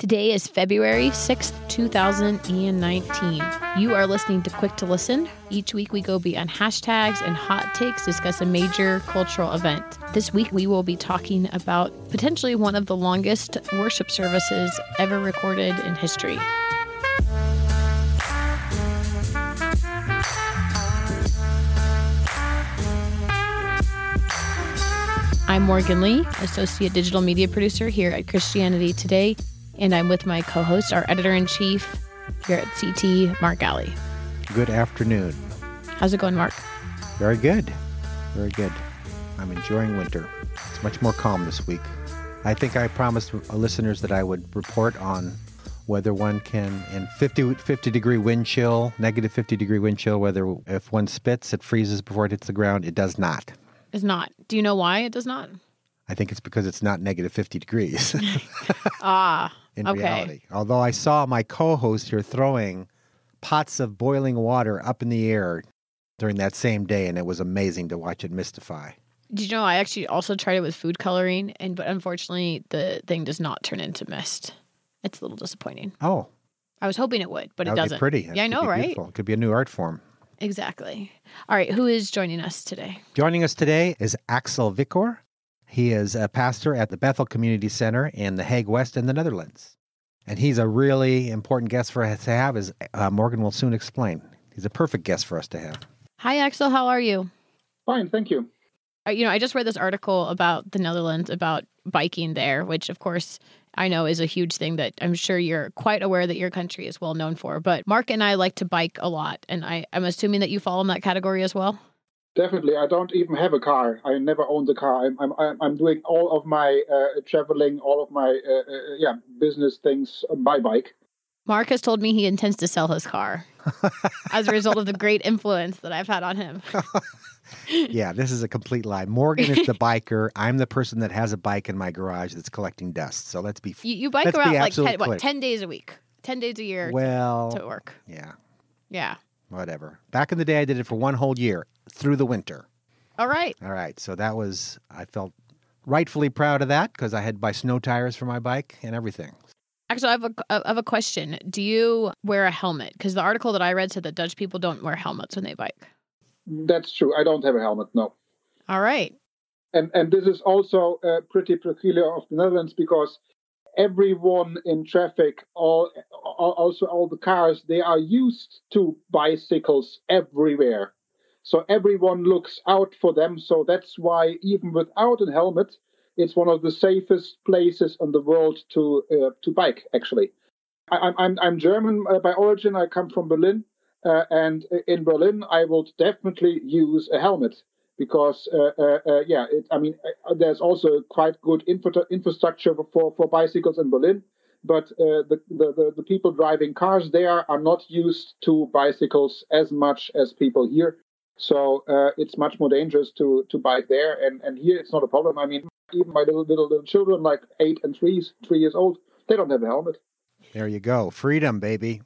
Today is February 6th, 2019. You are listening to Quick to Listen. Each week we go beyond hashtags and hot takes, discuss a major cultural event. This week we will be talking about potentially one of the longest worship services ever recorded in history. I'm Morgan Lee, Associate Digital Media Producer here at Christianity Today and I'm with my co host, our editor in chief here at CT, Mark Galli. Good afternoon. How's it going, Mark? Very good. Very good. I'm enjoying winter. It's much more calm this week. I think I promised listeners that I would report on whether one can, in 50, 50 degree wind chill, negative 50 degree wind chill, whether if one spits, it freezes before it hits the ground. It does not. It's not. Do you know why it does not? I think it's because it's not negative 50 degrees. ah, in okay. reality. Although I saw my co host here throwing pots of boiling water up in the air during that same day, and it was amazing to watch it mystify. Did you know I actually also tried it with food coloring, and but unfortunately the thing does not turn into mist. It's a little disappointing. Oh, I was hoping it would, but that it doesn't. Pretty. That yeah, I know, right? beautiful. It could be a new art form. Exactly. All right, who is joining us today? Joining us today is Axel Wicke. He is a pastor at the Bethel Community Center in The Hague West in the Netherlands. And he's a really important guest for us to have, as uh, Morgan will soon explain. He's a perfect guest for us to have. Hi, Axel. How are you? Fine, thank you. Uh, you know, I just read this article about the Netherlands about biking there, which, of course, I know is a huge thing that I'm sure you're quite aware that your country is well known for. But Mark and I like to bike a lot, and I, I'm assuming that you fall in that category as well. Definitely, I don't even have a car. I never owned a car. I'm I'm I'm doing all of my uh, traveling, all of my uh, uh, yeah business things by bike. Mark has told me he intends to sell his car as a result of the great influence that I've had on him. yeah, this is a complete lie. Morgan is the biker. I'm the person that has a bike in my garage that's collecting dust. So let's be. You, you bike around like 10, what, 10 days a week, 10 days a year Well, to work. yeah, Yeah. Whatever. Back in the day, I did it for one whole year through the winter. All right. All right, so that was I felt rightfully proud of that because I had to buy snow tires for my bike and everything. Actually, I have a, I have a question. Do you wear a helmet? Because the article that I read said that Dutch people don't wear helmets when they bike. That's true. I don't have a helmet. No. All right. And and this is also uh, pretty peculiar of the Netherlands because everyone in traffic, all, also all the cars, they are used to bicycles everywhere. So everyone looks out for them. So that's why even without a helmet, it's one of the safest places in the world to uh, to bike. Actually, I, I'm I'm I'm German uh, by origin. I come from Berlin, uh, and in Berlin, I would definitely use a helmet because uh, uh, uh, yeah, it, I mean, uh, there's also quite good infra- infrastructure for, for bicycles in Berlin, but uh, the, the, the people driving cars there are not used to bicycles as much as people here. So uh, it's much more dangerous to to bike there, and and here it's not a problem. I mean, even my little little, little children, like eight and three three years old, they don't have a helmet. There you go, freedom, baby.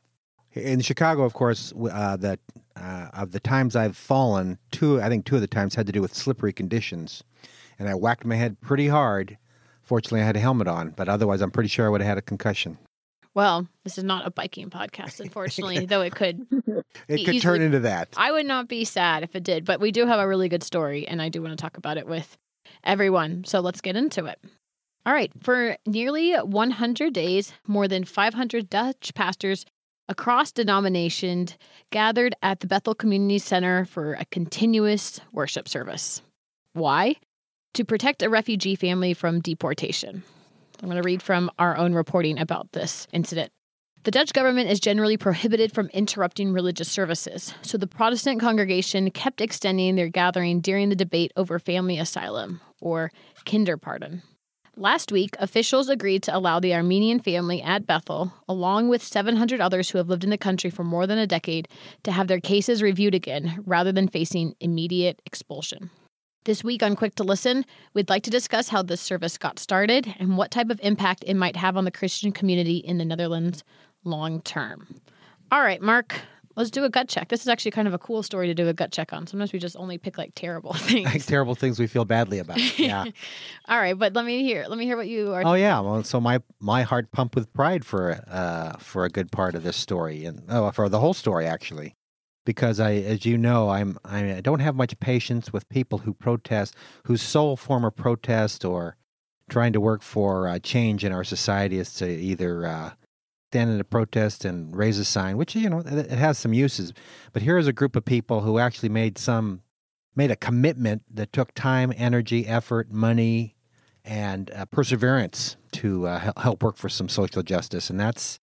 In Chicago, of course, uh, uh, of the times I've fallen, two I think two of the times had to do with slippery conditions, and I whacked my head pretty hard. Fortunately, I had a helmet on, but otherwise, I'm pretty sure I would have had a concussion. Well, this is not a biking podcast, unfortunately, though it could. It could easily- turn into that. I would not be sad if it did, but we do have a really good story, and I do want to talk about it with everyone. So let's get into it. All right. For nearly 100 days, more than 500 Dutch pastors across denominations gathered at the Bethel Community Center for a continuous worship service. Why? To protect a refugee family from deportation. I'm going to read from our own reporting about this incident. The Dutch government is generally prohibited from interrupting religious services, so the Protestant congregation kept extending their gathering during the debate over family asylum, or kinderpardon. Last week, officials agreed to allow the Armenian family at Bethel, along with 700 others who have lived in the country for more than a decade, to have their cases reviewed again rather than facing immediate expulsion. This week on Quick to Listen, we'd like to discuss how this service got started and what type of impact it might have on the Christian community in the Netherlands long term. All right, Mark, let's do a gut check. This is actually kind of a cool story to do a gut check on. Sometimes we just only pick like terrible things. Like terrible things we feel badly about. Yeah. All right, but let me hear. Let me hear what you are. oh yeah. Well, so my my heart pumped with pride for uh for a good part of this story and oh for the whole story actually. Because I, as you know, I'm I don't have much patience with people who protest, whose sole form of protest or trying to work for uh, change in our society is to either uh, stand in a protest and raise a sign, which you know it has some uses. But here is a group of people who actually made some made a commitment that took time, energy, effort, money, and uh, perseverance to uh, help work for some social justice, and that's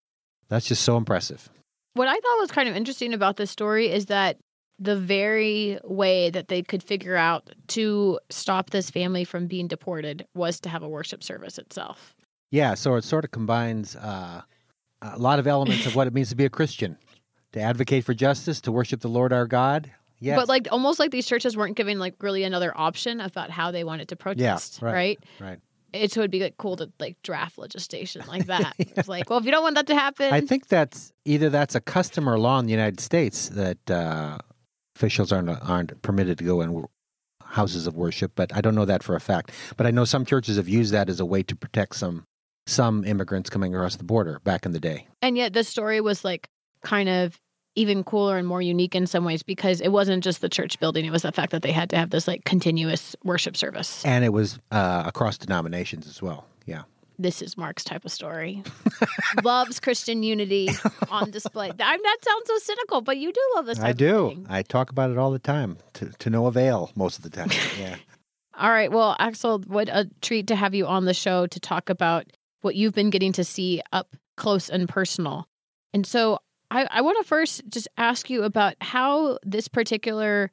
that's just so impressive. What I thought was kind of interesting about this story is that the very way that they could figure out to stop this family from being deported was to have a worship service itself. Yeah, so it sort of combines uh, a lot of elements of what it means to be a Christian, to advocate for justice, to worship the Lord our God. Yes. But like almost like these churches weren't giving like really another option about how they wanted to protest, right, right? right. It so it'd be like cool to like draft legislation like that. It's like, well, if you don't want that to happen, I think that's either that's a custom or law in the United States that uh, officials aren't aren't permitted to go in houses of worship, but I don't know that for a fact. But I know some churches have used that as a way to protect some some immigrants coming across the border back in the day. And yet this story was like kind of even cooler and more unique in some ways because it wasn't just the church building, it was the fact that they had to have this like continuous worship service. And it was uh, across denominations as well. Yeah. This is Mark's type of story. Loves Christian unity on display. I'm not sounds so cynical, but you do love this I of do. thing. I talk about it all the time to, to no avail most of the time. Yeah. All right. Well, Axel, what a treat to have you on the show to talk about what you've been getting to see up close and personal. And so I, I want to first just ask you about how this particular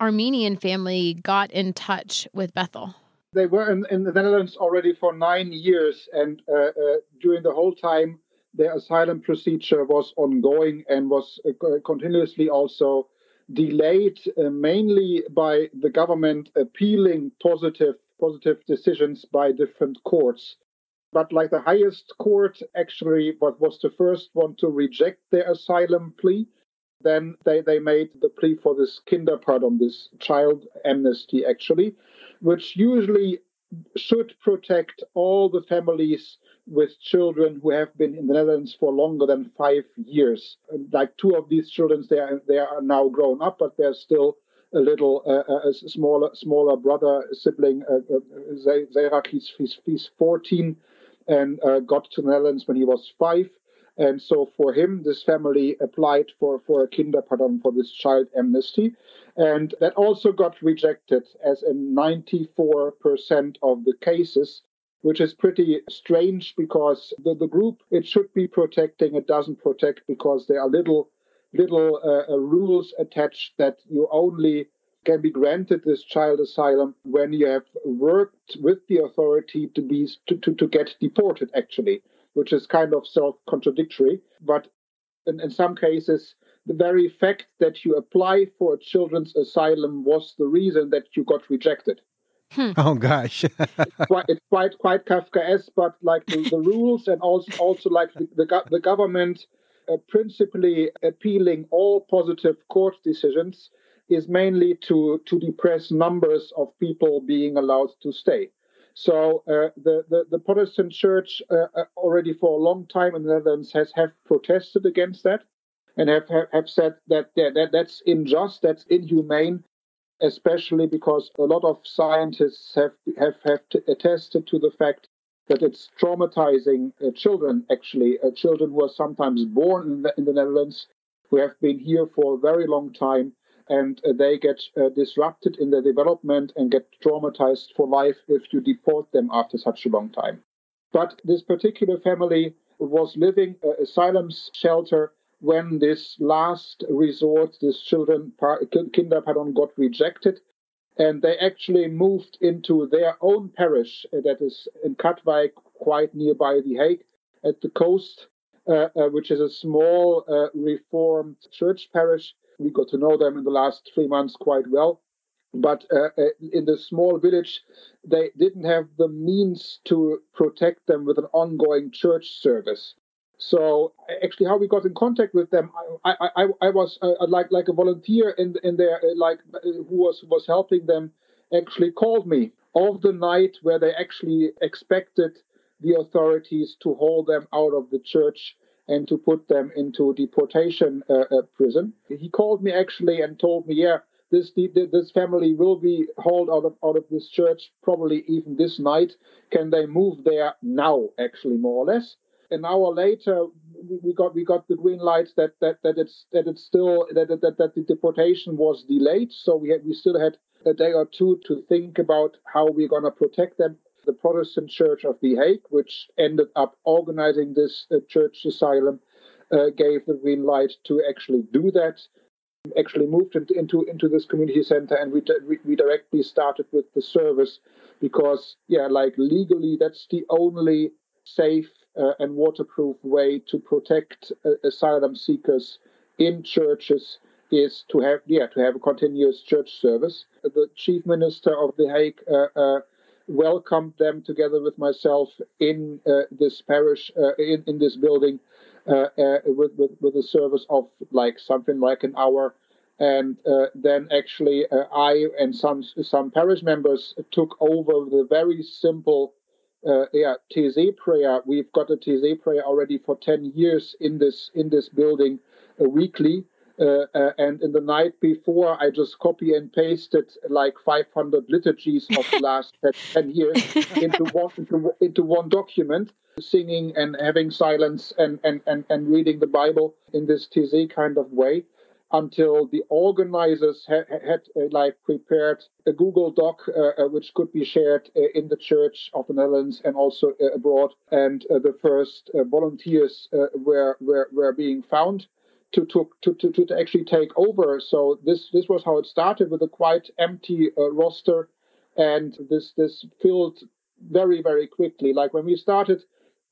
Armenian family got in touch with Bethel. They were in, in the Netherlands already for nine years, and uh, uh, during the whole time, their asylum procedure was ongoing and was uh, continuously also delayed, uh, mainly by the government appealing positive positive decisions by different courts. But like the highest court, actually, what was the first one to reject their asylum plea. Then they, they made the plea for this kinderpardon, this child amnesty, actually, which usually should protect all the families with children who have been in the Netherlands for longer than five years. Like two of these children, they are, they are now grown up, but they're still a little uh, a smaller smaller brother sibling. Uh, uh, Zerak, he's, he's, he's 14 and uh, got to the Netherlands when he was five. And so for him, this family applied for, for a kinderpardon for this child amnesty. And that also got rejected as in 94% of the cases, which is pretty strange because the, the group it should be protecting, it doesn't protect because there are little little uh, uh, rules attached that you only can be granted this child asylum when you have worked with the authority to be to, to, to get deported actually which is kind of self-contradictory. But in, in some cases the very fact that you apply for a children's asylum was the reason that you got rejected. Oh gosh. quite, it's quite quite Kafkaesque, but like the, the rules and also also like the the, the government uh, principally appealing all positive court decisions is mainly to to depress numbers of people being allowed to stay. So uh, the, the the Protestant Church uh, uh, already for a long time in the Netherlands has have protested against that and have have, have said that, that that that's unjust, that's inhumane, especially because a lot of scientists have have have attested to the fact that it's traumatizing uh, children actually uh, children who are sometimes born in the, in the Netherlands who have been here for a very long time and uh, they get uh, disrupted in their development and get traumatized for life if you deport them after such a long time but this particular family was living uh, asylum shelter when this last resort, this children par- kinderpardon got rejected. and they actually moved into their own parish that is in Katwijk, quite nearby The Hague, at the coast, uh, uh, which is a small uh, Reformed church parish. We got to know them in the last three months quite well. But uh, uh, in the small village, they didn't have the means to protect them with an ongoing church service. So actually, how we got in contact with them, I I, I, was uh, like like a volunteer in in there, uh, like uh, who was was helping them, actually called me of the night where they actually expected the authorities to haul them out of the church and to put them into deportation uh, uh, prison. He called me actually and told me, yeah, this this family will be hauled out of out of this church probably even this night. Can they move there now? Actually, more or less an hour later we got we got the green light that that that it's that it's still that that, that the deportation was delayed so we had we still had a day or two to think about how we're going to protect them the protestant church of the hague which ended up organizing this uh, church asylum uh, gave the green light to actually do that actually moved into into, this community center and we, we we directly started with the service because yeah like legally that's the only safe uh, and waterproof way to protect uh, asylum seekers in churches is to have yeah to have a continuous church service. The chief minister of the Hague uh, uh welcomed them together with myself in uh, this parish uh, in in this building with, with with a service of like something like an hour. And then actually, I and some some parish members took over the very simple uh, yeah, Taizé prayer. We've got a Taizé prayer already for 10 years in this in this building uh, weekly. Uh, uh, and in the night before, I just copy and pasted like 500 liturgies of the last 10 years into one into, into one document, singing and having silence and, and, and, and reading the Bible in this Taizé kind of way until the organizers ha- had uh, like prepared a Google Doc uh, uh, which could be shared uh, in the Church of the Netherlands and also uh, abroad, and uh, the first volunteers were, were were being found to, to to, to to actually take over. So this this was how it started with a quite empty roster, and this this filled very very quickly. Like when we started.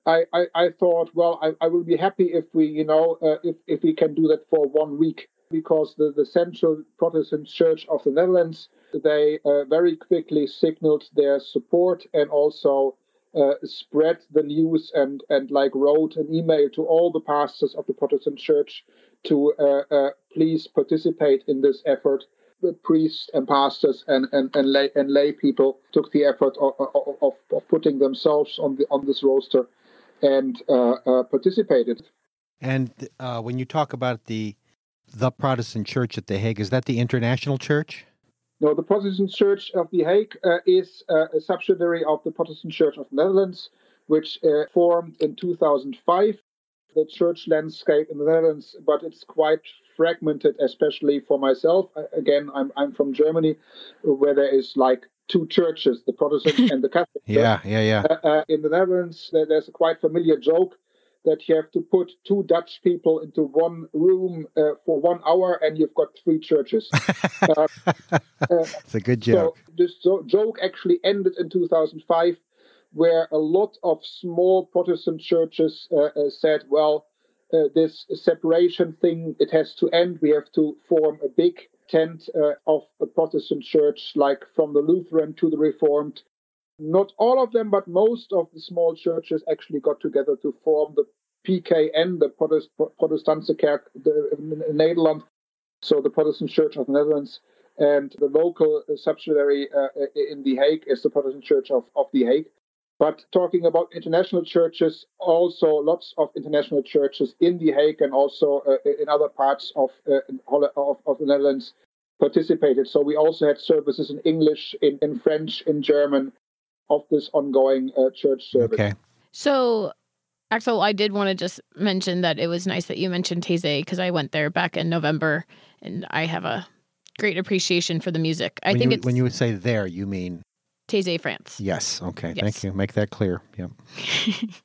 I, I, I, thought, well, I, I will be happy if we, you know, uh, if, if we can do that for one week because the, the Central Protestant Church of the Netherlands, they uh, very quickly signaled their support and also uh, spread the news and, and like wrote an email to all the pastors of the Protestant Church to uh, uh please participate in this effort. The priests and pastors and, and, and, lay, and lay people took the effort of, of, of putting themselves on the on this roster and uh, uh, participated. And when you talk about the the Protestant Church at The Hague. Is that the international church? No, the Protestant Church of The Hague uh, is uh, a subsidiary of the Protestant Church of the Netherlands, which uh, formed in 2005. The church landscape in the Netherlands, but it's quite fragmented, especially for myself. Again, I'm, I'm from Germany, where there is like two churches, the Protestant and the Catholic. yeah, yeah, yeah. Uh, uh, in the Netherlands, there's a quite familiar joke that you have to put two Dutch people into one room uh, for one hour and you've got three churches. uh, it's a good joke. So this joke actually ended in 2005, where a lot of small Protestant churches uh, uh said, well, uh, this separation thing, it has to end. We have to form a big tent uh, of a Protestant church, like from the Lutheran to the Reformed, not all of them, but most of the small churches actually got together to form the PKN, the Protest, Protestantse Kerk in Nederland, so the Protestant Church of the Netherlands, and the local subsidiary uh, in The Hague is the Protestant Church of, of The Hague. But talking about international churches, also lots of international churches in The Hague and also uh, in other parts of, uh, of, of the Netherlands participated. So we also had services in English, in, in French, in German of this ongoing uh, church service. Okay. So Axel, I did want to just mention that it was nice that you mentioned Taizé because I went there back in November and I have a great appreciation for the music. I when think you, when you would say there, you mean Taizé, France. Yes. Okay. Yes. Thank you. Make that clear. Yep.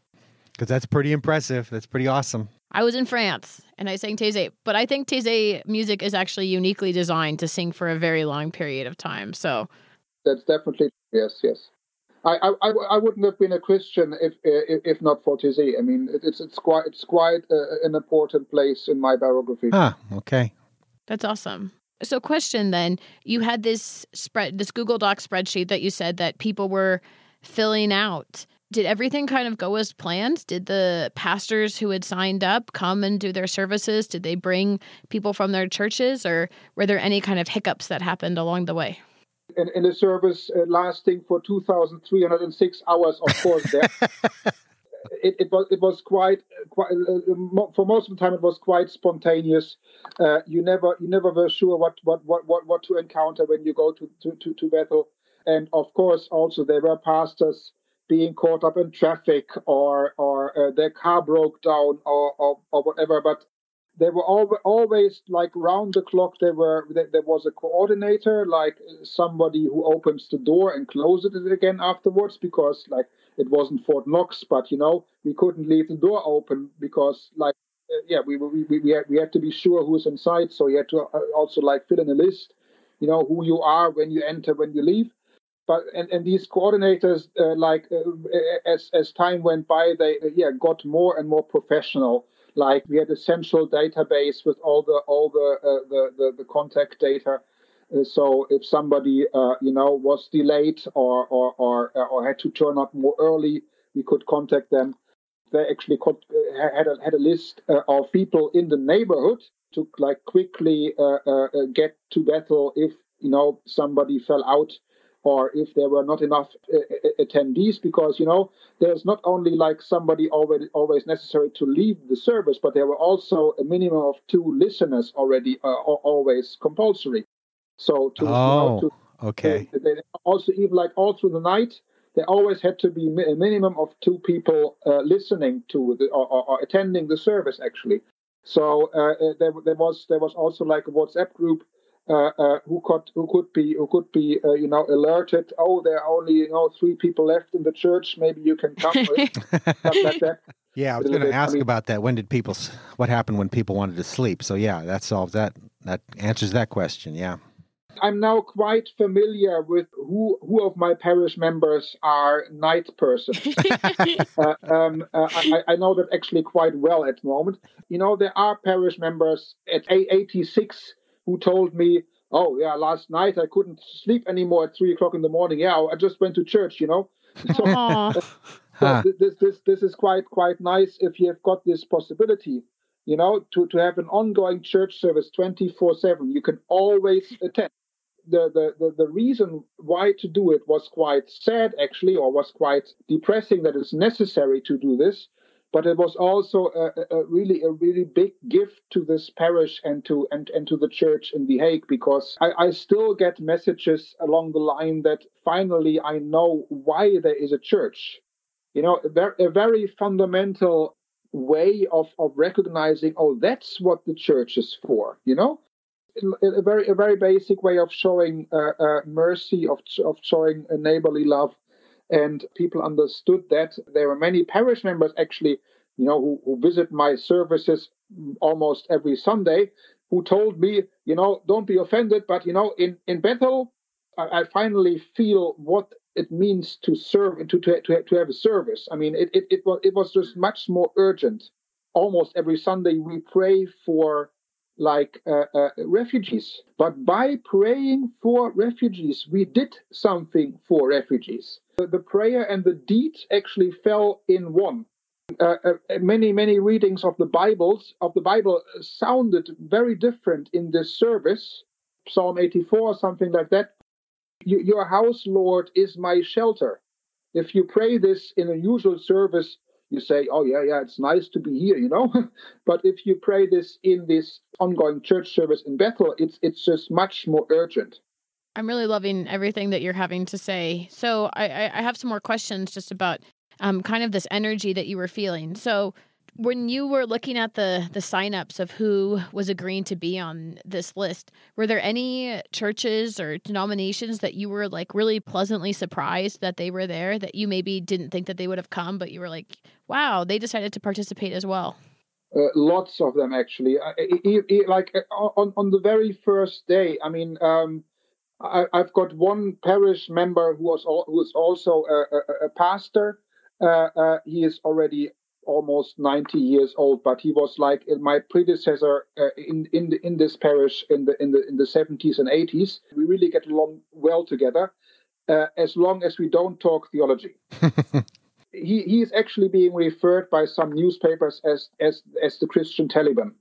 Because that's pretty impressive. That's pretty awesome. I was in France and I sang Taizé, but I think Taizé music is actually uniquely designed to sing for a very long period of time. So that's definitely yes, yes. I, I, I wouldn't have been a Christian if if, if not for Taizé. I mean, it's it's quite it's quite uh, an important place in my biography. Ah, okay. That's awesome. So, question then: You had this spread, this Google Doc spreadsheet that you said that people were filling out. Did everything kind of go as planned? Did the pastors who had signed up come and do their services? Did they bring people from their churches, or were there any kind of hiccups that happened along the way? In, in a service uh, lasting for 2,306 hours, of course, there. it, it, was it was quite quite uh, for most of the time it was quite spontaneous. Uh, you never you never were sure what what what what, what to encounter when you go to, to, to, to Bethel, and of course also there were pastors being caught up in traffic or or uh, their car broke down or, or, or whatever. But there were al- always like round the clock. There were there was a coordinator, like somebody who opens the door and closes it again afterwards, because like it wasn't Fort Knox, but you know we couldn't leave the door open because like uh, yeah we, we we we had, we had to be sure who's inside, so you had to uh, also like fill in a list, you know who you are when you enter, when you leave. But and, and these coordinators uh, like uh, as as time went by they uh, yeah got more and more professional. Like we had a central database with all the all the uh, the, the, the contact data so if somebody uh, you know was delayed or or or or had to turn up more early we could contact them. They actually had a, had a list of people in the neighborhood to like quickly get to Bethel if you know somebody fell out or if there were not enough uh, uh, attendees because you know there's not only like somebody already always necessary to leave the service but there were also a minimum of two listeners already uh, always compulsory so to, oh, you know, to, okay they, they also even like all through the night there always had to be a minimum of two people uh, listening to the, or, or, or, attending the service actually so uh, uh, there, there was there was also like a whatsapp group uh, uh, who could who could be who could be uh, you know alerted. Oh, there are only you know three people left in the church. Maybe you can come. like. Yeah, I was going to ask I mean, about that. When did people? What happened when people wanted to sleep? So yeah, that solves that. That answers that question. Yeah. I'm now quite familiar with who who of my parish members are night persons. uh, um, uh, I, I, know that actually quite well at the moment. You know, there are parish members at 86 who told me, "Oh yeah, last night I couldn't sleep anymore at three o'clock in the morning. Yeah, I just went to church, you know." So, so this this this is quite quite nice if you have got this possibility, you know, to to have an ongoing church service twenty four seven. You can always attend. The, the, the, the reason why to do it was quite sad actually or was quite depressing that it's necessary to do this but it was also a, a, really a really big gift to this parish and to and, and to the church in The Hague because I, I still get messages along the line that finally I know why there is a church. You know, a very, a very fundamental way of, of recognizing, oh, that's what the church is for, you know? A very a very basic way of showing uh, uh, mercy, of of showing a neighborly love, and people understood that. There were many parish members actually, you know, who, who visit my services almost every Sunday, who told me, you know, don't be offended, but you know, in in Bethel, I, I finally feel what it means to serve to to to, to have a service. I mean, it, it it was it was just much more urgent. Almost every Sunday, we pray for like uh, uh, refugees. But by praying for refugees, we did something for refugees. The, the prayer and the deed actually fell in one. Uh, uh, many many readings of the Bibles of the Bible sounded very different in this service. Psalm 84, something like that. Your house, Lord, is my shelter. If you pray this in a usual service, you say, oh, yeah, yeah, it's nice to be here, you know. but if you pray this in this ongoing church service in Bethel, it's, it's just much more urgent. I'm really loving everything that you're having to say. So I, I have some more questions just about um, kind of this energy that you were feeling. So when you were looking at the the signups of who was agreeing to be on this list, were there any churches or denominations that you were like really pleasantly surprised that they were there that you maybe didn't think that they would have come, but you were like, wow, they decided to participate as well? Uh, lots of them actually. Uh, like uh, on on the very first day. I mean, um, I, have got one parish member who was al- who is also a, a, a pastor. Uh, uh, he is already almost 90 years old, but he was like my predecessor uh, in in the, in this parish in the in the in the 70s and 80s. We really get along well together, as long as we don't talk theology. he, he is actually being referred by some newspapers as as as the Christian Taliban,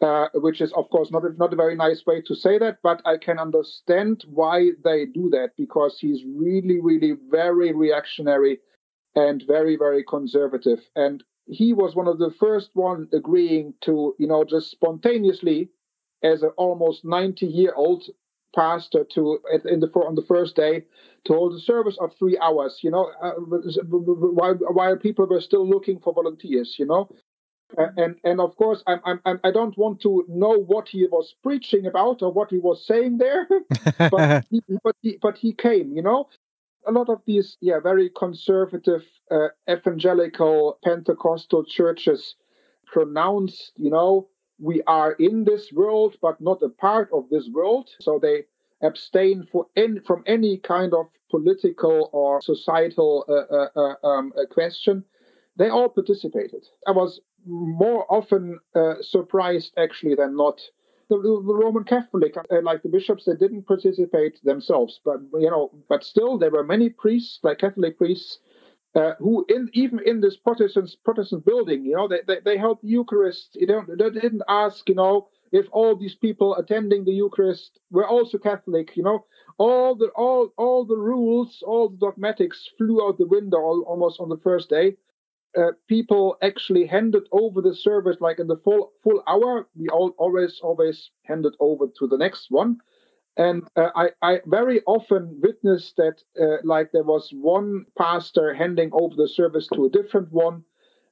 uh, which is of course not a, not a very nice way to say that, but I can understand why they do that because he's really really very reactionary and very very conservative, and he was one of the first one agreeing to you know just spontaneously as an almost 90 year old pastor to in the on the first day to hold a service of three hours. You know, uh, while while people were still looking for volunteers. You know. And and of course I'm, I'm I don't want to know what he was preaching about or what he was saying there, but he, but he but he came, you know. A lot of these yeah very conservative uh, evangelical Pentecostal churches pronounced you know we are in this world but not a part of this world. So they abstain any, from any kind of political or societal uh, uh, uh um, question. They all participated. I was more often uh, surprised actually than not. The, the Roman Catholic, uh, like the bishops, they didn't participate themselves, but you know, but still there were many priests, like Catholic priests, uh, who in even in this Protestant Protestant building, you know, they they, they held the Eucharist. You don't they didn't ask, you know, if all these people attending the Eucharist were also Catholic. You know, all the all all the rules, all the dogmatics flew out the window almost on the first day. Uh, people actually handed over the service like in the full full hour. We all always always handed over to the next one. And uh, I, I, very often witnessed that, uh, like there was one pastor handing over the service to a different one,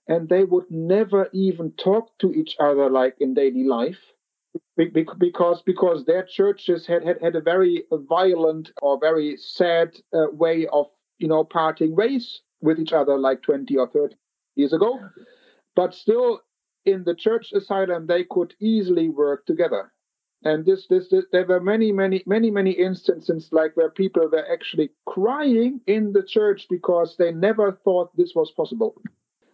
and they would never even talk to each other like in daily life, because because their churches had had, had a very violent or very sad uh, way of you know parting ways with each other like 20 or 30 years ago, but still in the church asylum they could easily work together. And this, this, this there were many many many many instances like where people were actually crying in the church because they never thought this was possible.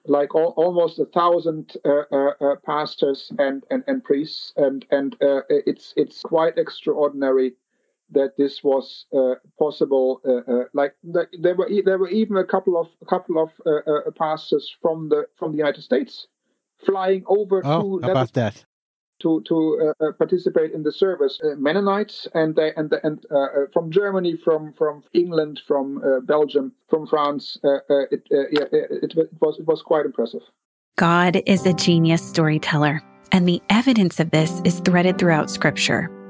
Like all, almost a thousand uh, uh, uh, pastors and, and, and priests. And and uh, it's it's quite extraordinary that this was uh, possible uh, like there were there were even a couple of a couple of pastors from the from the United States flying over oh, to about that to to uh, uh, participate in the service. Uh, Mennonites and they, and and uh, uh, from Germany, from from England, from uh, Belgium, from France. it, yeah, it, it was it was quite impressive. God is a genius storyteller, and the evidence of this is threaded throughout Scripture.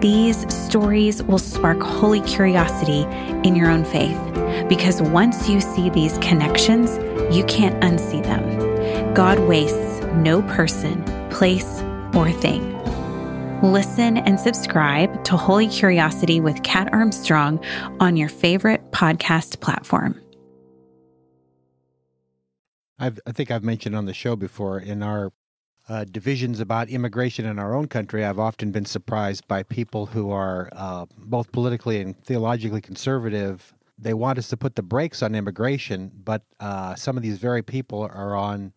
These stories will spark holy curiosity in your own faith because once you see these connections, you can't unsee them. God wastes no person, place, or thing. Listen and subscribe to Holy Curiosity with Kat Armstrong on your favorite podcast platform. I've, i think I've mentioned on the show before in our uh, divisions about immigration in our own country, I've often been surprised by people who are uh, both politically and theologically conservative. They want us to put the brakes on immigration, but uh, some of these very people are on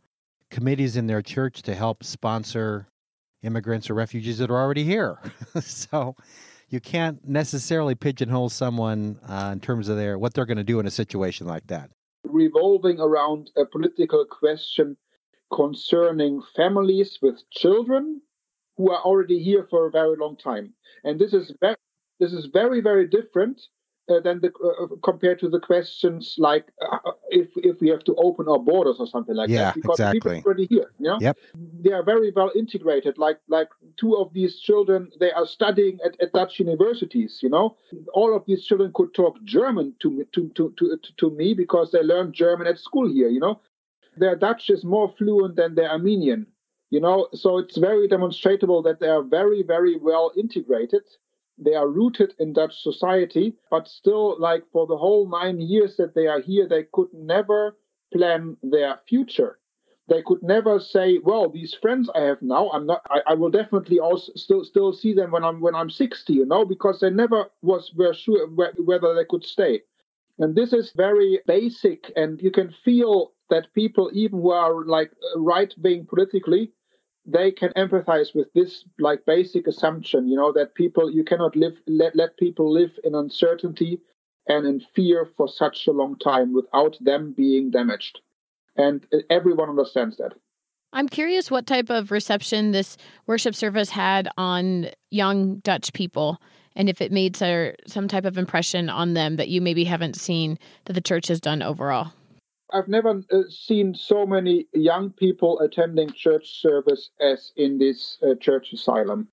committees in their church to help sponsor immigrants or refugees that are already here. so you can't necessarily pigeonhole someone uh, in terms of their what they're going to do in a situation like that. Revolving around a political question concerning families with children who are already here for a very long time, and this is very, this is very very different uh, than the uh, compared to the questions like uh, if if we have to open our borders or something like Yeah, that because exactly. people are already here. You know, Yep. they are very well integrated. Like like two of these children, they are studying at, at Dutch universities. You know, all of these children could talk German to me, to, to to to me because they learned German at school here. You know, their Dutch is more fluent than their Armenian. You know, so it's very demonstrable that they are very very well integrated they are rooted in Dutch society, but still, like for the whole nine years that they are here, they could never plan their future. They could never say, "Well, these friends I have now, I'm not. I, I will definitely also still still see them when I'm when I'm 60." You know, because they never was were sure whether they could stay. And this is very basic, and you can feel that people, even who are like uh, right wing politically, they can empathize with this like basic assumption you know that people you cannot live let, let people live in uncertainty and in fear for such a long time without them being damaged and uh, everyone understands that I'm curious what type of reception this worship service had on young Dutch people and if it made some type of impression on them that you maybe haven't seen that the church has done overall. I've never uh, seen so many young people attending church service as in this uh, church asylum.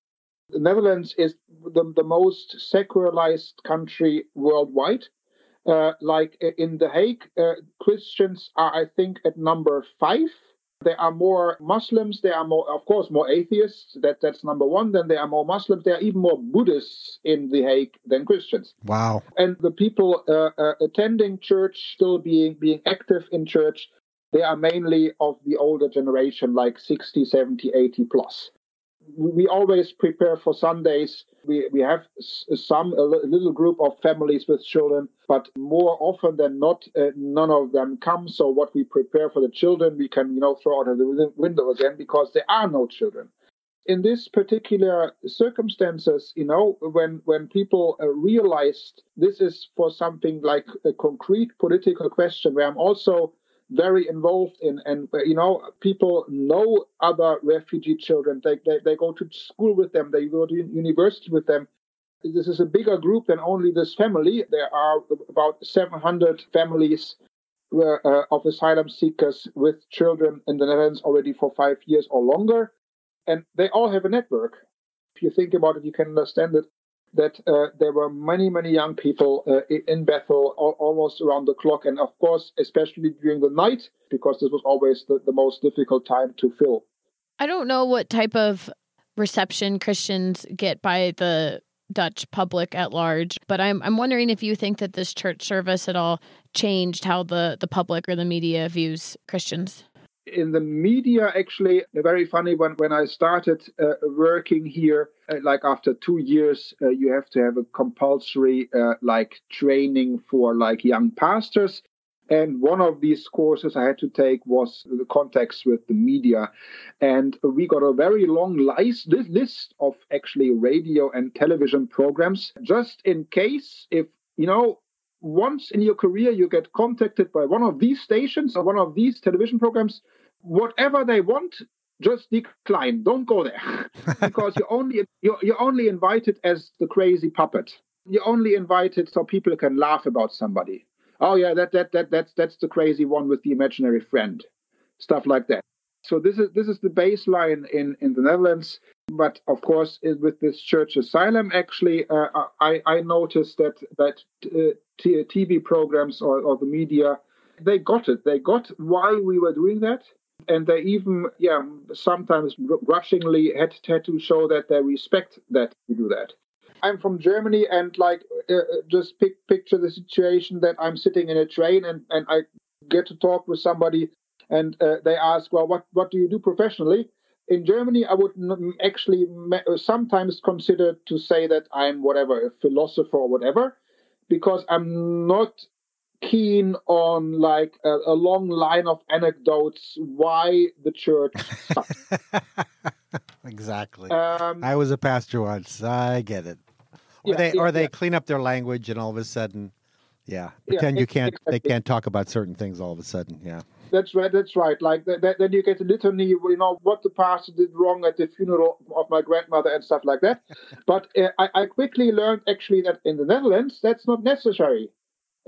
The Netherlands is the, the most secularized country worldwide. Uh, like uh, in The Hague, uh, Christians are, I think, at number five. There are more Muslims. There are more, of course, more atheists. That that's number one. Then there are more Muslims. There are even more Buddhists in The Hague than Christians Wow. and the people uh, uh, attending church, still being being active in church, they are mainly of the older generation, like 60, 70, 80 plus. We always prepare for Sundays. We, we have some, a little group of families with children, but more often than not, uh, none of them come. So what we prepare for the children, we can, you know, throw out of the window again because there are no children in this particular circumstances, you know, when when people uh, realized this is for something like a concrete political question, where I'm also very involved in, and uh, you know, people know other refugee children. They, they they go to school with them. They go to university with them. This is a bigger group than only this family. There are about 700 families were, uh, of asylum seekers with children in the Netherlands already for five years or longer and they all have a network. If you think about it, you can understand it. That uh, there were many, many young people uh, in Bethel al- almost around the clock, and of course, especially during the night, because this was always the, the most difficult time to fill. I don't know what type of reception Christians get by the Dutch public at large, but I'm I'm wondering if you think that this church service at all changed how the the public or the media views Christians. In the media actually very funny when when i started uh, working here uh, like after two years uh, you have to have a compulsory uh, like training for like young pastors. And one of these courses i had to take was the context with the media. And we got a very long list, list of actually radio and television programs just in case if you know once in your career you get contacted by one of these stations or one of these television programs, whatever they want, just decline. Don't go there because you're only you're, you're only invited as the crazy puppet. You're only invited so people can laugh about somebody. Oh yeah, that that that that's that's the crazy one with the imaginary friend, stuff like that. So this is this is the baseline in in the Netherlands. But of course, with this church asylum, actually, uh, I I noticed that that uh, t- TV programs or, or the media, they got it. They got why we were doing that, and they even yeah sometimes grudgingly had, to show that they respect that you do that. I'm from Germany, and like uh, uh, just pic- picture the situation that I'm sitting in a train and and I get to talk with somebody, and uh, they ask, well, what what do you do professionally? in Germany, I would actually ma- sometimes consider to say that I'm whatever, a philosopher or whatever, because I'm not keen on like a, a long line of anecdotes why the church sucks. exactly. Um, I was a pastor once. I get it. Or Yeah, they yeah, or they yeah. clean up their language and all of a sudden, yeah, pretend you can't they can't talk about certain things all of a sudden. Yeah. That's right. That's right. Like th- th- then you get a litany, you know, what the pastor did wrong at the funeral of my grandmother and stuff like that. but uh, I, I quickly learned actually that in the Netherlands that's not necessary.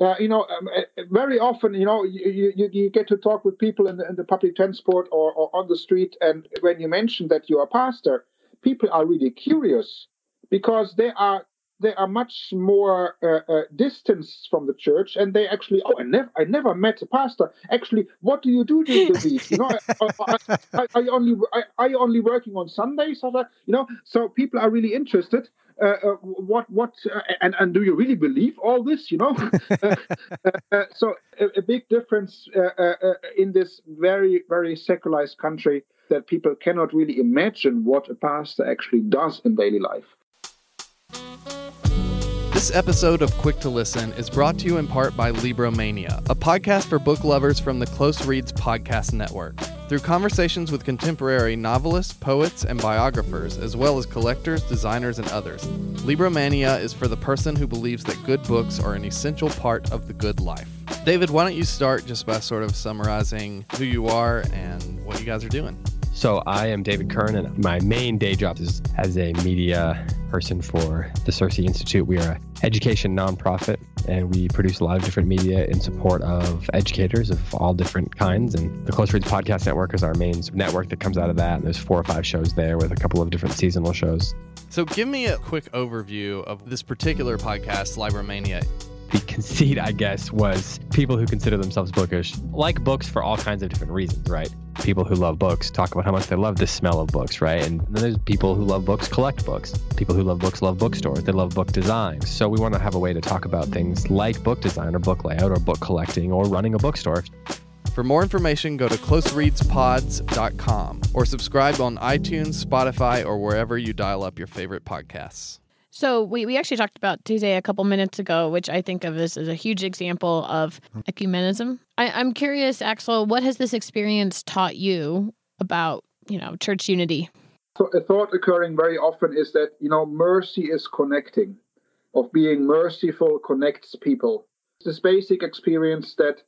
Uh, you know, um, uh, very often, you know, you, you, you, get to talk with people in the, in the public transport or, or on the street, and when you mention that you're a pastor, people are really curious because they are they are much more uh, uh, distance from the church, and they actually, oh, I never, I never met a pastor. Actually, what do you do during the week? You know, are, are, you only are you only working on Sundays? You know, so people are really interested. Uh, uh, what what uh, and and do you really believe all this you know? So a, a, big difference in this very very secularized country that people cannot really imagine what a pastor actually does in daily life this episode of Quick to Listen is brought to you in part by Libromania, a podcast for book lovers from the Close Reads Podcast Network. Through conversations with contemporary novelists, poets, and biographers, as well as collectors, designers, and others, Libromania is for the person who believes that good books are an essential part of the good life. David, why don't you start just by sort of summarizing who you are and what you guys are doing? So I am David Kern, and my main day job is as a media person for the CiRCE Institute. We are an education nonprofit, and we produce a lot of different media in support of educators of all different kinds. And the Close Reads Podcast Network is our main network that comes out of that. And there's four or five shows there with a couple of different seasonal shows. So give me a quick overview of this particular podcast, Libromania the conceit, I guess, was people who consider themselves bookish like books for all kinds of different reasons, right? People who love books talk about how much they love the smell of books, right? And then there's people who love books collect books. People who love books love bookstores. They love book design. So we want to have a way to talk about things like book design or book layout or book collecting or running a bookstore. For more information, go to closereadspods.com or subscribe on iTunes, Spotify, or wherever you dial up your favorite podcasts. So we, we actually talked about Taizé a couple minutes ago, which I think of this as a huge example of ecumenism. I, I'm curious, Axel, what has this experience taught you about, you know, church unity? So a thought occurring very often is that, you know, mercy is connecting, of being merciful connects people. This basic experience that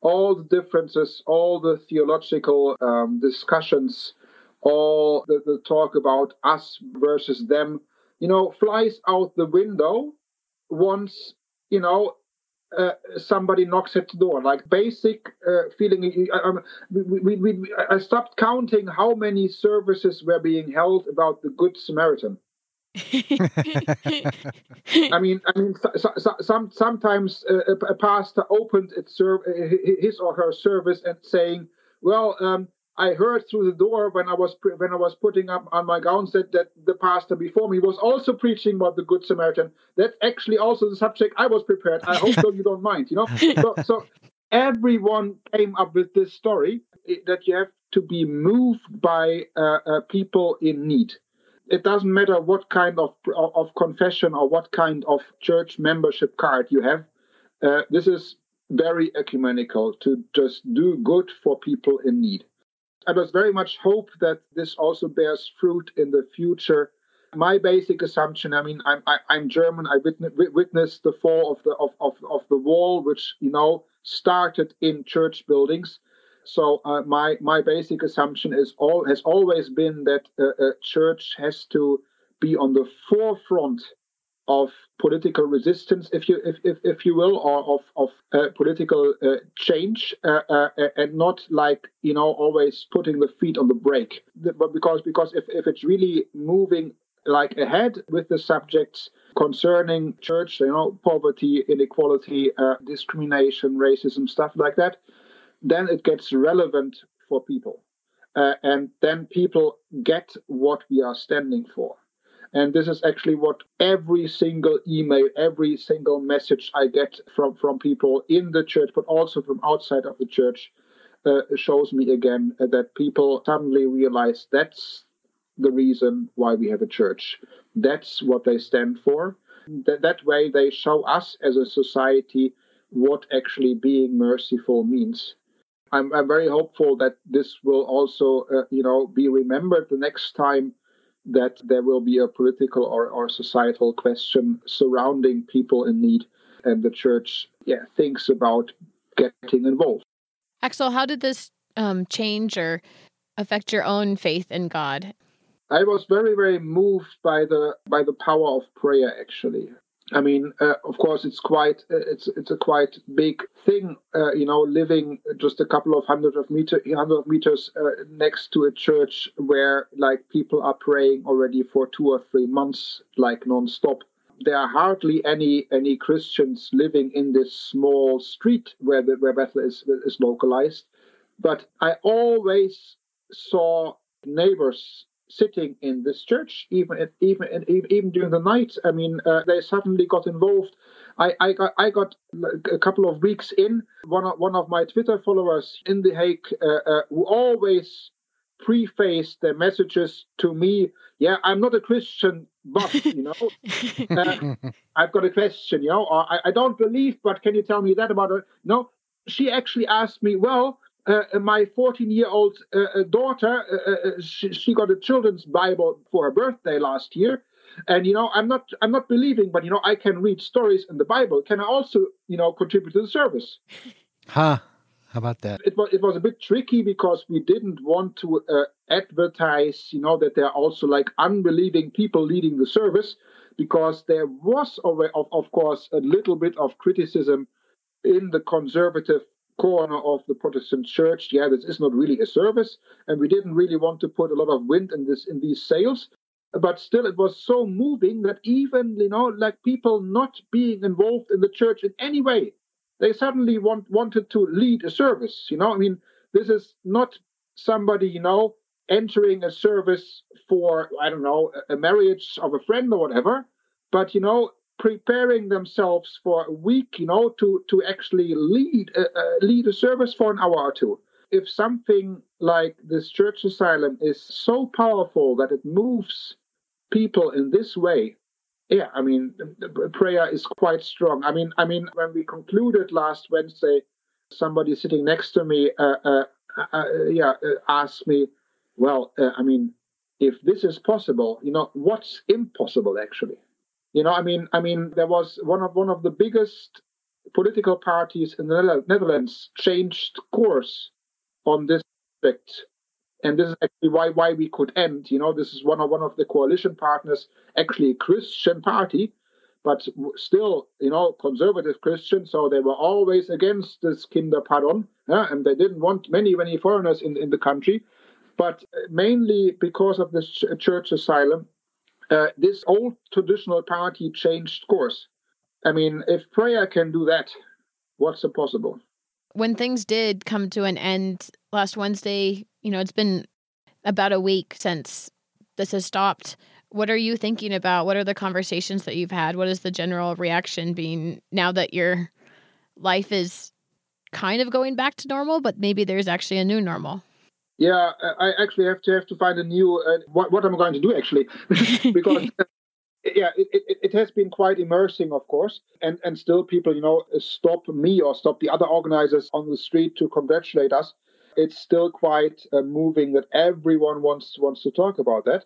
all the differences, all the theological um, discussions, all the, the talk about us versus them you know, flies out the window once, you know, uh, somebody knocks at the door. Like basic uh, feeling. Um, we, we, we, I stopped counting how many services were being held about the Good Samaritan. I mean, I mean, so, so, some sometimes uh, a, pastor opened its his or her service and saying, "Well, um, I heard through the door when I was when I was putting up on my gown that that the pastor before me was also preaching about the Good Samaritan. That's actually also the subject I was prepared. I hope so you don't mind. You know, so, so everyone came up with this story that you have to be moved by uh, uh, people in need. It doesn't matter what kind of of confession or what kind of church membership card you have. Uh, this is very ecumenical to just do good for people in need. I was very much hope that this also bears fruit in the future. My basic assumption, I mean, I'm I, i am German. I witness, witnessed the fall of the of, of, of the wall, which you know started in church buildings. So uh, my my basic assumption is all has always been that uh, a church has to be on the forefront of political resistance, if you if, if, if you will, or of of uh, political uh, change, uh, uh and not like you know always putting the feet on the brake. But because because if, if it's really moving like ahead with the subjects concerning church, you know, poverty, inequality, uh, discrimination, racism, stuff like that, then it gets relevant for people, uh, and then people get what we are standing for. And this is actually what every single email, every single message I get from, from people in the church, but also from outside of the church, uh, shows me again that people suddenly realize that's the reason why we have a church. That's what they stand for. That, that way, they show us as a society what actually being merciful means. I'm, I'm very hopeful that this will also, uh, you know, be remembered the next time that there will be a political or, or societal question surrounding people in need, and the church yeah, thinks about getting involved. Axel, how did this um, change or affect your own faith in God? I was very, very moved by the by the power of prayer. Actually, I mean, uh, of course, it's quite uh, it's it's a quite big thing, uh, you know, living just a couple of hundred of meter hundred of meters uh, next to a church where like people are praying already for two or three months, like non-stop. There are hardly any any Christians living in this small street where the, where Bethel is is localized, but I always saw neighbors sitting in this church, even even even during the night. I mean, uh, they suddenly got involved. I, I got I got a couple of weeks in. One of one of my Twitter followers in the Hague uh, uh, who always prefaced their messages to me. Yeah, I'm not a Christian, but you know, uh, I've got a question. You know, I, I don't believe, but can you tell me that about it? No, she actually asked me. Well, my 14 year old uh, uh, daughter, uh, uh, she, she, got a children's Bible for her birthday last year. And you know, I'm not I'm not believing, but you know, I can read stories in the Bible. Can I also, you know, contribute to the service? Huh. How about that? It was it was a bit tricky because we didn't want to advertise, you know, that there are also like unbelieving people leading the service, because there was, of, of course, a little bit of criticism in the conservative corner of the Protestant church. Yeah, this is not really a service, and we didn't really want to put a lot of wind in this in these sails. But still, it was so moving that even you know, like people not being involved in the church in any way, they suddenly want wanted to lead a service. You know, I mean, this is not somebody you know entering a service for I don't know a marriage of a friend or whatever, but you know preparing themselves for a week, you know, to to actually lead a, uh, lead a service for an hour or two. If something like this church asylum is so powerful that it moves people in this way, yeah, I mean, prayer is quite strong. I mean, I mean, when we concluded last Wednesday, somebody sitting next to me, uh, uh, uh yeah, uh, asked me, well, uh, I mean, if this is possible, you know, what's impossible actually? You know, I mean, I mean, there was one of one of the biggest political parties in the Netherlands changed course on this aspect, and this is actually why why we could end. You know, this is one of one of the coalition partners, actually a Christian party, but still, you know, conservative Christian. So they were always against this Kinderpardon, yeah, and they didn't want many many foreigners in in the country. But mainly because of this church asylum, uh, this old traditional party changed course. I mean, if prayer can do that, what's impossible? When things did come to an end last Wednesday, you know, it's been about a week since this has stopped. What are you thinking about? What are the conversations that you've had? What is the general reaction being now that your life is kind of going back to normal, but maybe there's actually a new normal? Yeah, I actually have to have to find a new uh, what what am I going to do actually because yeah, it, it, it has been quite immersing, of course, and and still people you know stop me or stop the other organizers on the street to congratulate us. It's still quite uh, moving that everyone wants wants to talk about that.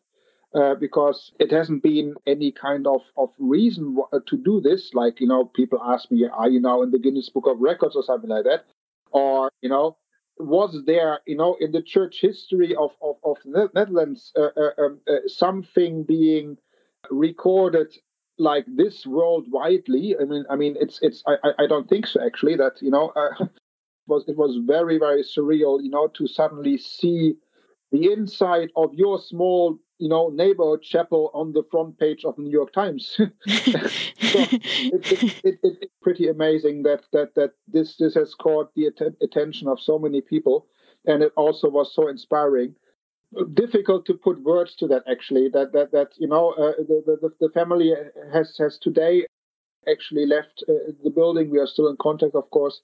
Uh, because it hasn't been any kind of, of reason uh, to do this. Like, you know, people ask me, are you now in the Guinness Book of Records or something like that? Or, you know, was there, you know, in the church history of, of, of the Netherlands, uh, uh, um, uh, something being recorded like this worldwidely? I mean, I mean, it's it's. I, I don't think so. Actually, that you know, uh, it was it was very very surreal, you know, to suddenly see the inside of your small you know neighborhood chapel on the front page of the New York Times. so it, it, it, pretty amazing that that that this this has caught the att- attention of so many people, and it also was so inspiring. Difficult to put words to that actually. That that that you know uh, the, the the family has has today actually left uh, the building. We are still in contact, of course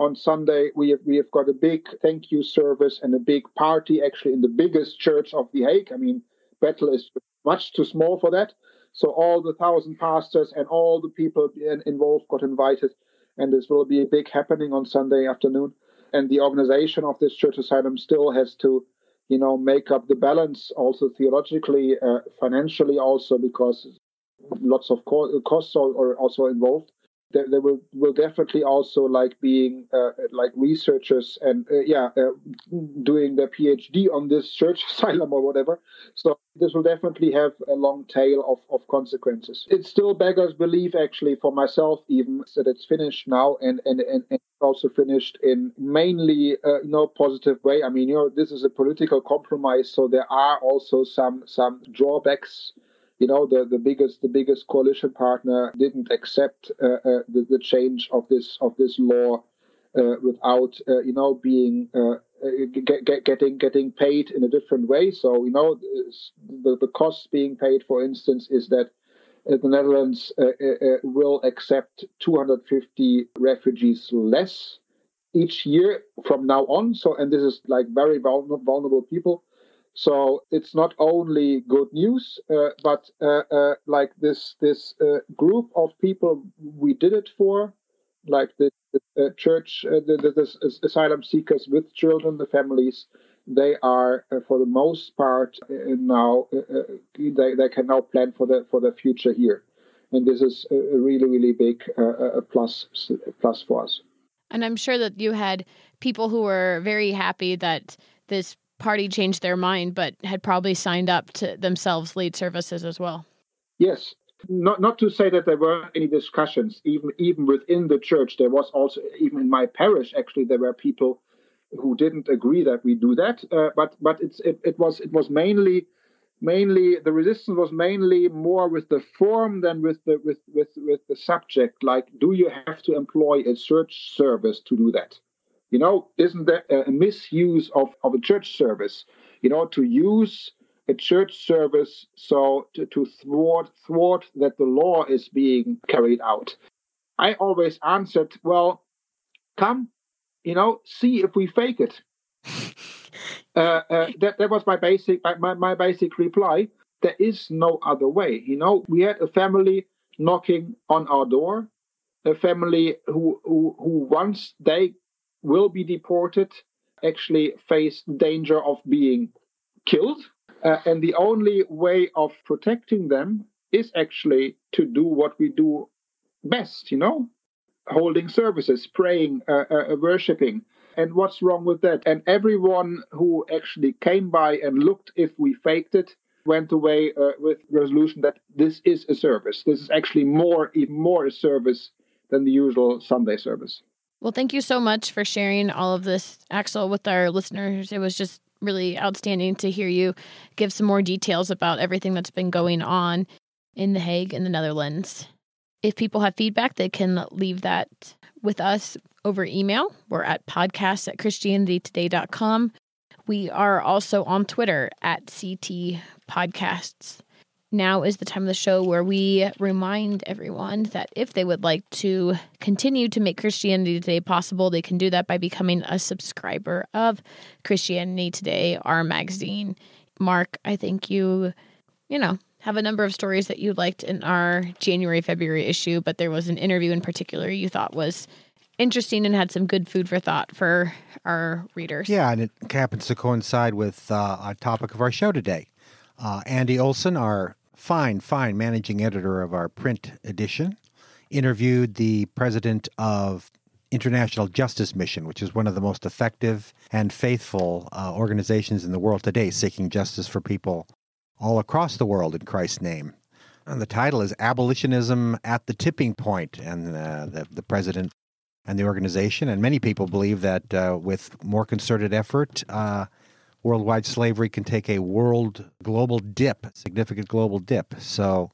on Sunday, we have, we have got a big thank you service and a big party actually in the biggest church of The Hague. I mean, Bethel is much too small for that. So all the thousand pastors and all the people involved got invited, and this will be a big happening on Sunday afternoon. And the organization of this church asylum still has to, you know, make up the balance also theologically, uh, financially also because lots of co- costs are also involved. There, there will will definitely also like being uh, like researchers and uh, yeah uh, doing their PhD on this church asylum or whatever. So this will definitely have a long tail of, of consequences. It still beggars belief actually for myself even that it's finished now and and, and, and also finished in mainly uh, know positive way. I mean you know this is a political compromise, so there are also some some drawbacks you know the, the biggest the biggest coalition partner didn't accept uh, uh, the, the change of this of this law uh, without uh, you know being uh, get, get, getting getting paid in a different way. So you know the the costs being paid, for instance, is that the Netherlands will accept 250 refugees less each year from now on. So and this is like very vulnerable people. So it's not only good news, uh, but uh, uh, like this this uh, group of people we did it for, like the, the church, uh, the, the, the, asylum seekers with children, the families, they are uh, for the most part now they, they can now plan for the for the future here, and this is a really really big plus plus for us. And I'm sure that you had people who were very happy that this party changed their mind, but had probably signed up to themselves lead services as well. Yes. Not not to say that there weren't any discussions, even even within the church. There was also even in my parish actually there were people who didn't agree that we do that. Uh, but but it's it, it was it was mainly mainly the resistance was mainly more with the form than with the with with with the subject. Like, do you have to employ a search service to do that? You know, isn't that a misuse of, of a church service? You know, to use a church service so to, to thwart thwart that the law is being carried out. I always answered, well, come, you know, see if we fake it. uh, uh, that that was my basic my, my basic reply. There is no other way. You know, we had a family knocking on our door, a family who who, who once they will be deported actually face danger of being killed. Uh, and the only way of protecting them is actually to do what we do best, you know, holding services, praying, uh, uh, uh worshiping. And what's wrong with that? And everyone who actually came by and looked if we faked it went away uh, with resolution that this is a service. This is actually more, even more a service than the usual Sunday service. Well, thank you so much for sharing all of this, Axel, with our listeners. It was just really outstanding to hear you give some more details about everything that's been going on in The Hague in the Netherlands. If people have feedback, they can leave that with us over email. We're at podcast at christianitytoday.com. We are also on Twitter at CT Podcasts now is the time of the show where we remind everyone that if they would like to continue to make Christianity Today possible, they can do that by becoming a subscriber of Christianity Today, our magazine. Mark, I think you, you know, have a number of stories that you liked in our January, February issue, but there was an interview in particular you thought was interesting and had some good food for thought for our readers. Yeah, and it happens to coincide with uh, our topic of our show today. Uh, Andy Olson, our fine, fine managing editor of our print edition, interviewed the president of International Justice Mission, which is one of the most effective and faithful uh, organizations in the world today, seeking justice for people all across the world in Christ's name. And the title is Abolitionism at the Tipping Point, and uh, the, the president and the organization, and many people believe that uh, with more concerted effort, uh, worldwide slavery can take a world global dip, significant global dip. So,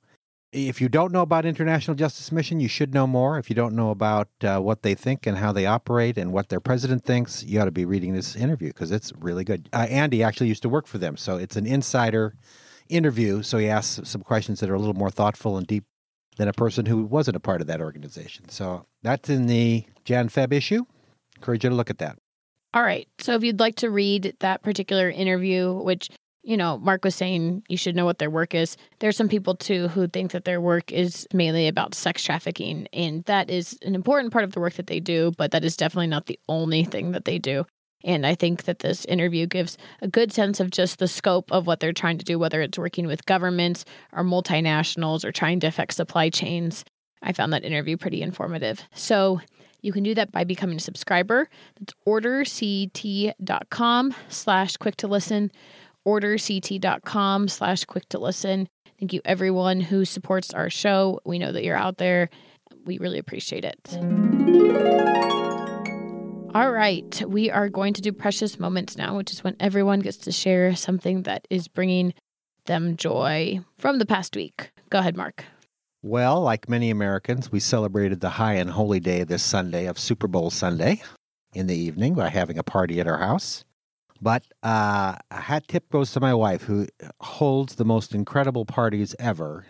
if you don't know about International Justice Mission, you should know more. If you don't know about uh, what they think and how they operate and what their president thinks, you ought to be reading this interview because it's really good. Uh, Andy actually used to work for them, so it's an insider interview. So he asks some questions that are a little more thoughtful and deep than a person who wasn't a part of that organization. So that's in the Jan Feb issue. Encourage you to look at that. All right. So if you'd like to read that particular interview, which, you know, Mark was saying you should know what their work is, there's some people too who think that their work is mainly about sex trafficking. And that is an important part of the work that they do, but that is definitely not the only thing that they do. And I think that this interview gives a good sense of just the scope of what they're trying to do, whether it's working with governments or multinationals or trying to affect supply chains. I found that interview pretty informative. So you can do that by becoming a subscriber. That's orderct.com slash quick to listen, orderct.com slash quick to listen. Thank you, everyone who supports our show. We know that you're out there. We really appreciate it. All right, we are going to do precious moments now, which is when everyone gets to share something that is bringing them joy from the past week. Go ahead, Mark. Well, like many Americans, we celebrated the high and holy day this Sunday of Super Bowl Sunday in the evening by having a party at our house. But uh, a hat tip goes to my wife, who holds the most incredible parties ever.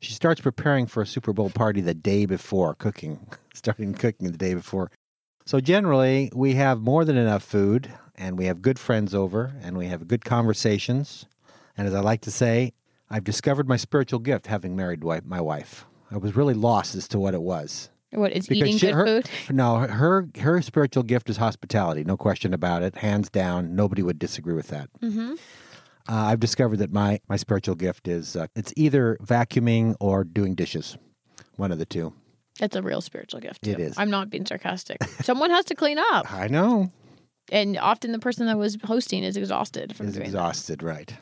She starts preparing for a Super Bowl party the day before, cooking, starting cooking the day before. So generally, we have more than enough food, and we have good friends over, and we have good conversations. And as I like to say, I've discovered my spiritual gift having married my wife. I was really lost as to what it was. What is because eating she, good her, food? No, her her spiritual gift is hospitality. No question about it. Hands down, nobody would disagree with that. Mm-hmm. Uh, I've discovered that my my spiritual gift is uh, it's either vacuuming or doing dishes, one of the two. That's a real spiritual gift. Too. It is. I'm not being sarcastic. Someone has to clean up. I know. And often the person that was hosting is exhausted from is doing exhausted, that. right?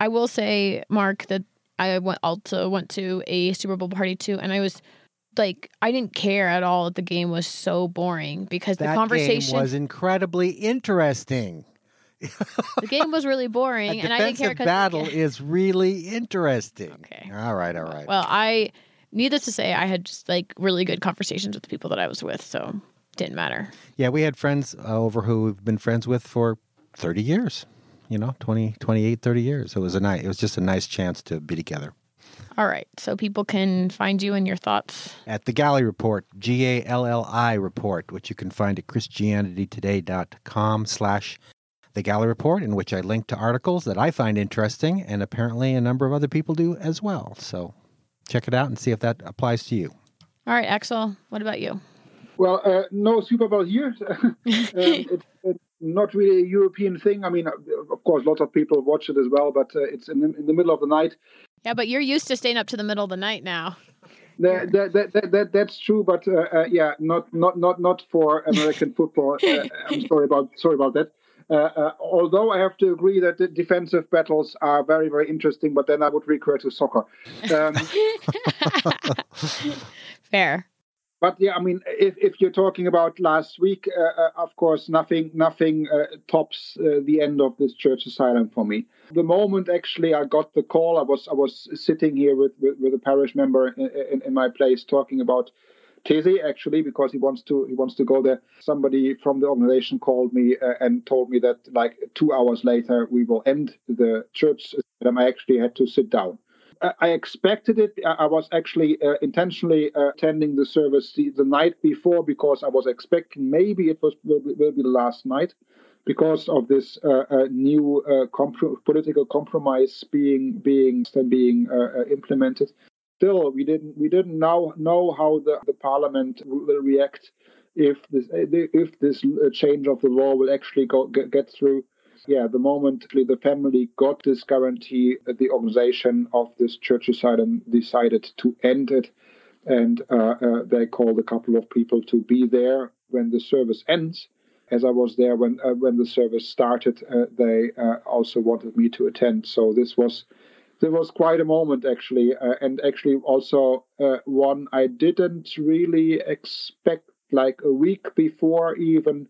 I will say, Mark, that I went also went to a Super Bowl party too, and I was like I didn't care at all that the game was so boring because that the conversation was incredibly interesting. the game was really boring, and I didn't care. because the battle is really interesting. Okay. All right. All right. Well, I needless to say, I had just like really good conversations with the people that I was with, so didn't matter. Yeah, we had friends uh, over who we've been friends with for thirty years. You know, 20, 28, 30 years. It was a nice. It was just a nice chance to be together. All right. So people can find you and your thoughts at the Galli Report, G A L L I Report, which you can find at ChristianityToday.com slash the Galli Report, in which I link to articles that I find interesting, and apparently a number of other people do as well. So check it out and see if that applies to you. All right, Axel, what about you? Well, uh, no Super Bowl here. um, it's, it's not really a European thing. I mean, of course, lots of people watch it as well, but uh, it's in the, in the middle of the night. Yeah, but you're used to staying up to the middle of the night now. That, that, that, that, that's true, but uh, uh, yeah, not not not not for American football. Uh, I'm sorry about sorry about that. Uh, uh, although I have to agree that the defensive battles are very very interesting, but then I would recur to soccer. Um, Fair but yeah, I mean, if, if you're talking about last week, uh, uh, of course, nothing nothing uh, tops uh, the end of this church asylum for me. The moment actually I got the call, I was I was sitting here with with, with a parish member in, in, in, my place talking about Taizé actually because he wants to he wants to go there. Somebody from the organization called me uh, and told me that like two hours later we will end the church. And I actually had to sit down I expected it. I was actually uh, intentionally uh, attending the service the, the, night before because I was expecting maybe it was will be, will be the last night because of this uh, uh new uh, political compromise being being being uh, implemented. Still, we didn't we didn't now know how the, the parliament will react if this if this change of the law will actually go, get, get through yeah, the moment the family got this guarantee, the organization of this church decided to end it. And uh, uh, they called a couple of people to be there when the service ends. As I was there when uh, when the service started, uh, they uh, also wanted me to attend. So this was there was quite a moment actually, uh, and actually also one I didn't really expect. Like a week before, even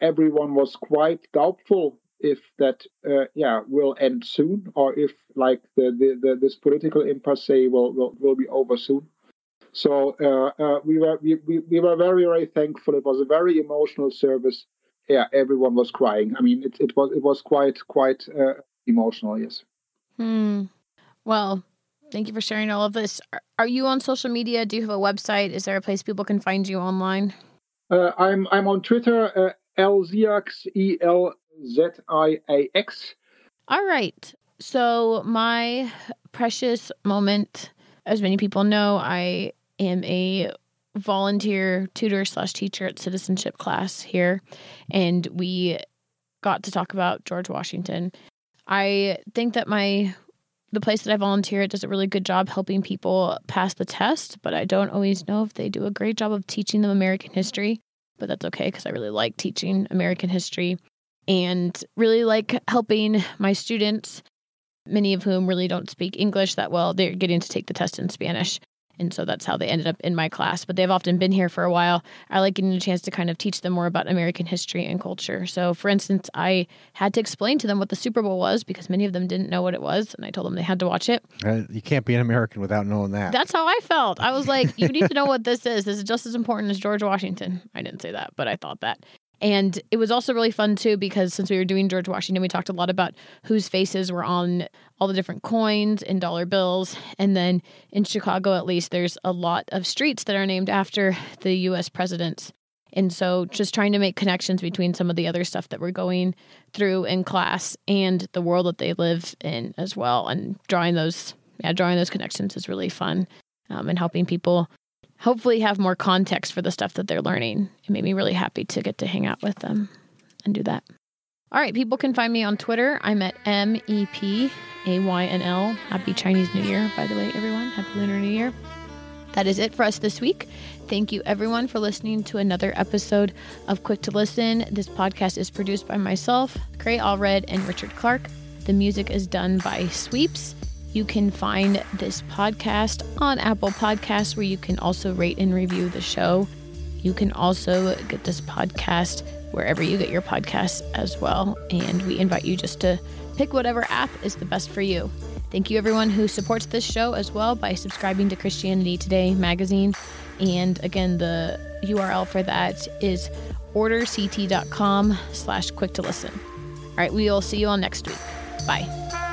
everyone was quite doubtful if that uh, yeah will end soon or if like the, the, the this political impasse will, will will be over soon. So uh, uh, we were we, we, we were very very thankful. It was a very emotional service. Yeah everyone was crying. I mean it, it was it was quite quite uh, emotional yes. Hmm. Well thank you for sharing all of this. Are, are you on social media? Do you have a website? Is there a place people can find you online? Uh, i'm i'm on twitter uh, lziax e l Z I A X. All right. So, my precious moment, as many people know, I am a volunteer tutor slash teacher at citizenship class here, and we got to talk about George Washington. I think that my the place that I volunteer at does a really good job helping people pass the test, but I don't always know if they do a great job of teaching them American history. But that's okay because I really like teaching American history and really like helping my students, many of whom really don't speak English that well. They're getting to take the test in Spanish. And so that's how they ended up in my class. But they've often been here for a while. I like getting a chance to kind of teach them more about American history and culture. So, for instance, I had to explain to them what the Super Bowl was because many of them didn't know what it was. And I told them they had to watch it. Uh, you can't be an American without knowing that. That's how I felt. I was like, you need to know what this is. This is just as important as George Washington. I didn't say that, but I thought that. And it was also really fun too because since we were doing George Washington, we talked a lot about whose faces were on all the different coins and dollar bills. And then in Chicago, at least, there's a lot of streets that are named after the US presidents. And so just trying to make connections between some of the other stuff that we're going through in class and the world that they live in as well. And drawing those, yeah, drawing those connections is really fun um, and helping people hopefully have more context for the stuff that they're learning. It made me really happy to get to hang out with them and do that. All right, people can find me on Twitter. I'm at M E P A Y N L. Happy Chinese New Year, by the way, everyone. Happy Lunar New Year. That is it for us this week. Thank you, everyone, for listening to another episode of Quick to Listen. This podcast is produced by myself, Cray Allred, and Richard Clark. The music is done by Sweeps. You can find this podcast on Apple Podcasts, where you can also rate and review the show. You can also get this podcast wherever you get your podcasts as well. And we invite you just to pick whatever app is the best for you. Thank you, everyone who supports this show as well by subscribing to Christianity Today magazine. And again, the URL for that is orderct.com slash quick to listen. All right, we will see you all next week. Bye.